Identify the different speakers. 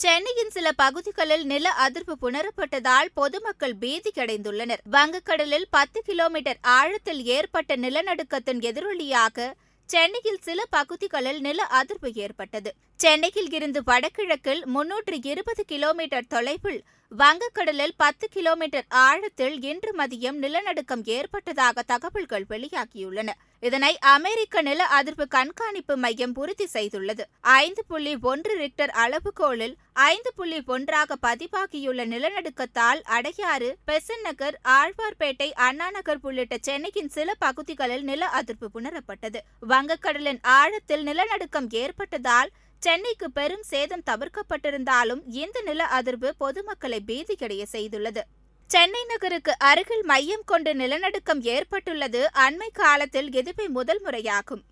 Speaker 1: சென்னையின் சில பகுதிகளில் நில அதிர்வு புணரப்பட்டதால் பொதுமக்கள் பீதியடைந்துள்ளனர் வங்கக்கடலில் பத்து கிலோமீட்டர் ஆழத்தில் ஏற்பட்ட நிலநடுக்கத்தின் எதிரொலியாக சென்னையில் சில பகுதிகளில் நில அதிர்வு ஏற்பட்டது. சென்னையில் இருந்து வடகிழக்கில் முன்னூற்று இருபது கிலோமீட்டர் தொலைவில் வங்கக்கடலில் பத்து கிலோமீட்டர் ஆழத்தில் இன்று மதியம் நிலநடுக்கம் ஏற்பட்டதாக தகவல்கள் வெளியாகியுள்ளன. இதனை அமெரிக்க நில அதிர்வு கண்காணிப்பு மையம் உறுதி செய்துள்ளது. ஐந்து புள்ளி ஒன்று ரிக்டர் அளவுகோலில் ஐந்து புள்ளி ஒன்றாக பதிவாகியுள்ள நிலநடுக்கத்தால் அடையாறு பெசன் நகர் ஆழ்வார்பேட்டை அண்ணா நகர் உள்ளிட்ட சென்னையின் சில பகுதிகளில் நில அதிர்வு புணரப்பட்டது வங்கக்கடலின் ஆழத்தில் நிலநடுக்கம் ஏற்பட்டதால் சென்னைக்கு பெரும் சேதம் தவிர்க்கப்பட்டிருந்தாலும் இந்த நில அதிர்வு பொதுமக்களை பீதியடைய செய்துள்ளது. சென்னை நகருக்கு அருகில் மையம் கொண்டு நிலநடுக்கம் ஏற்பட்டுள்ளது அண்மை காலத்தில் இதுவே முதல் முறையாகும்.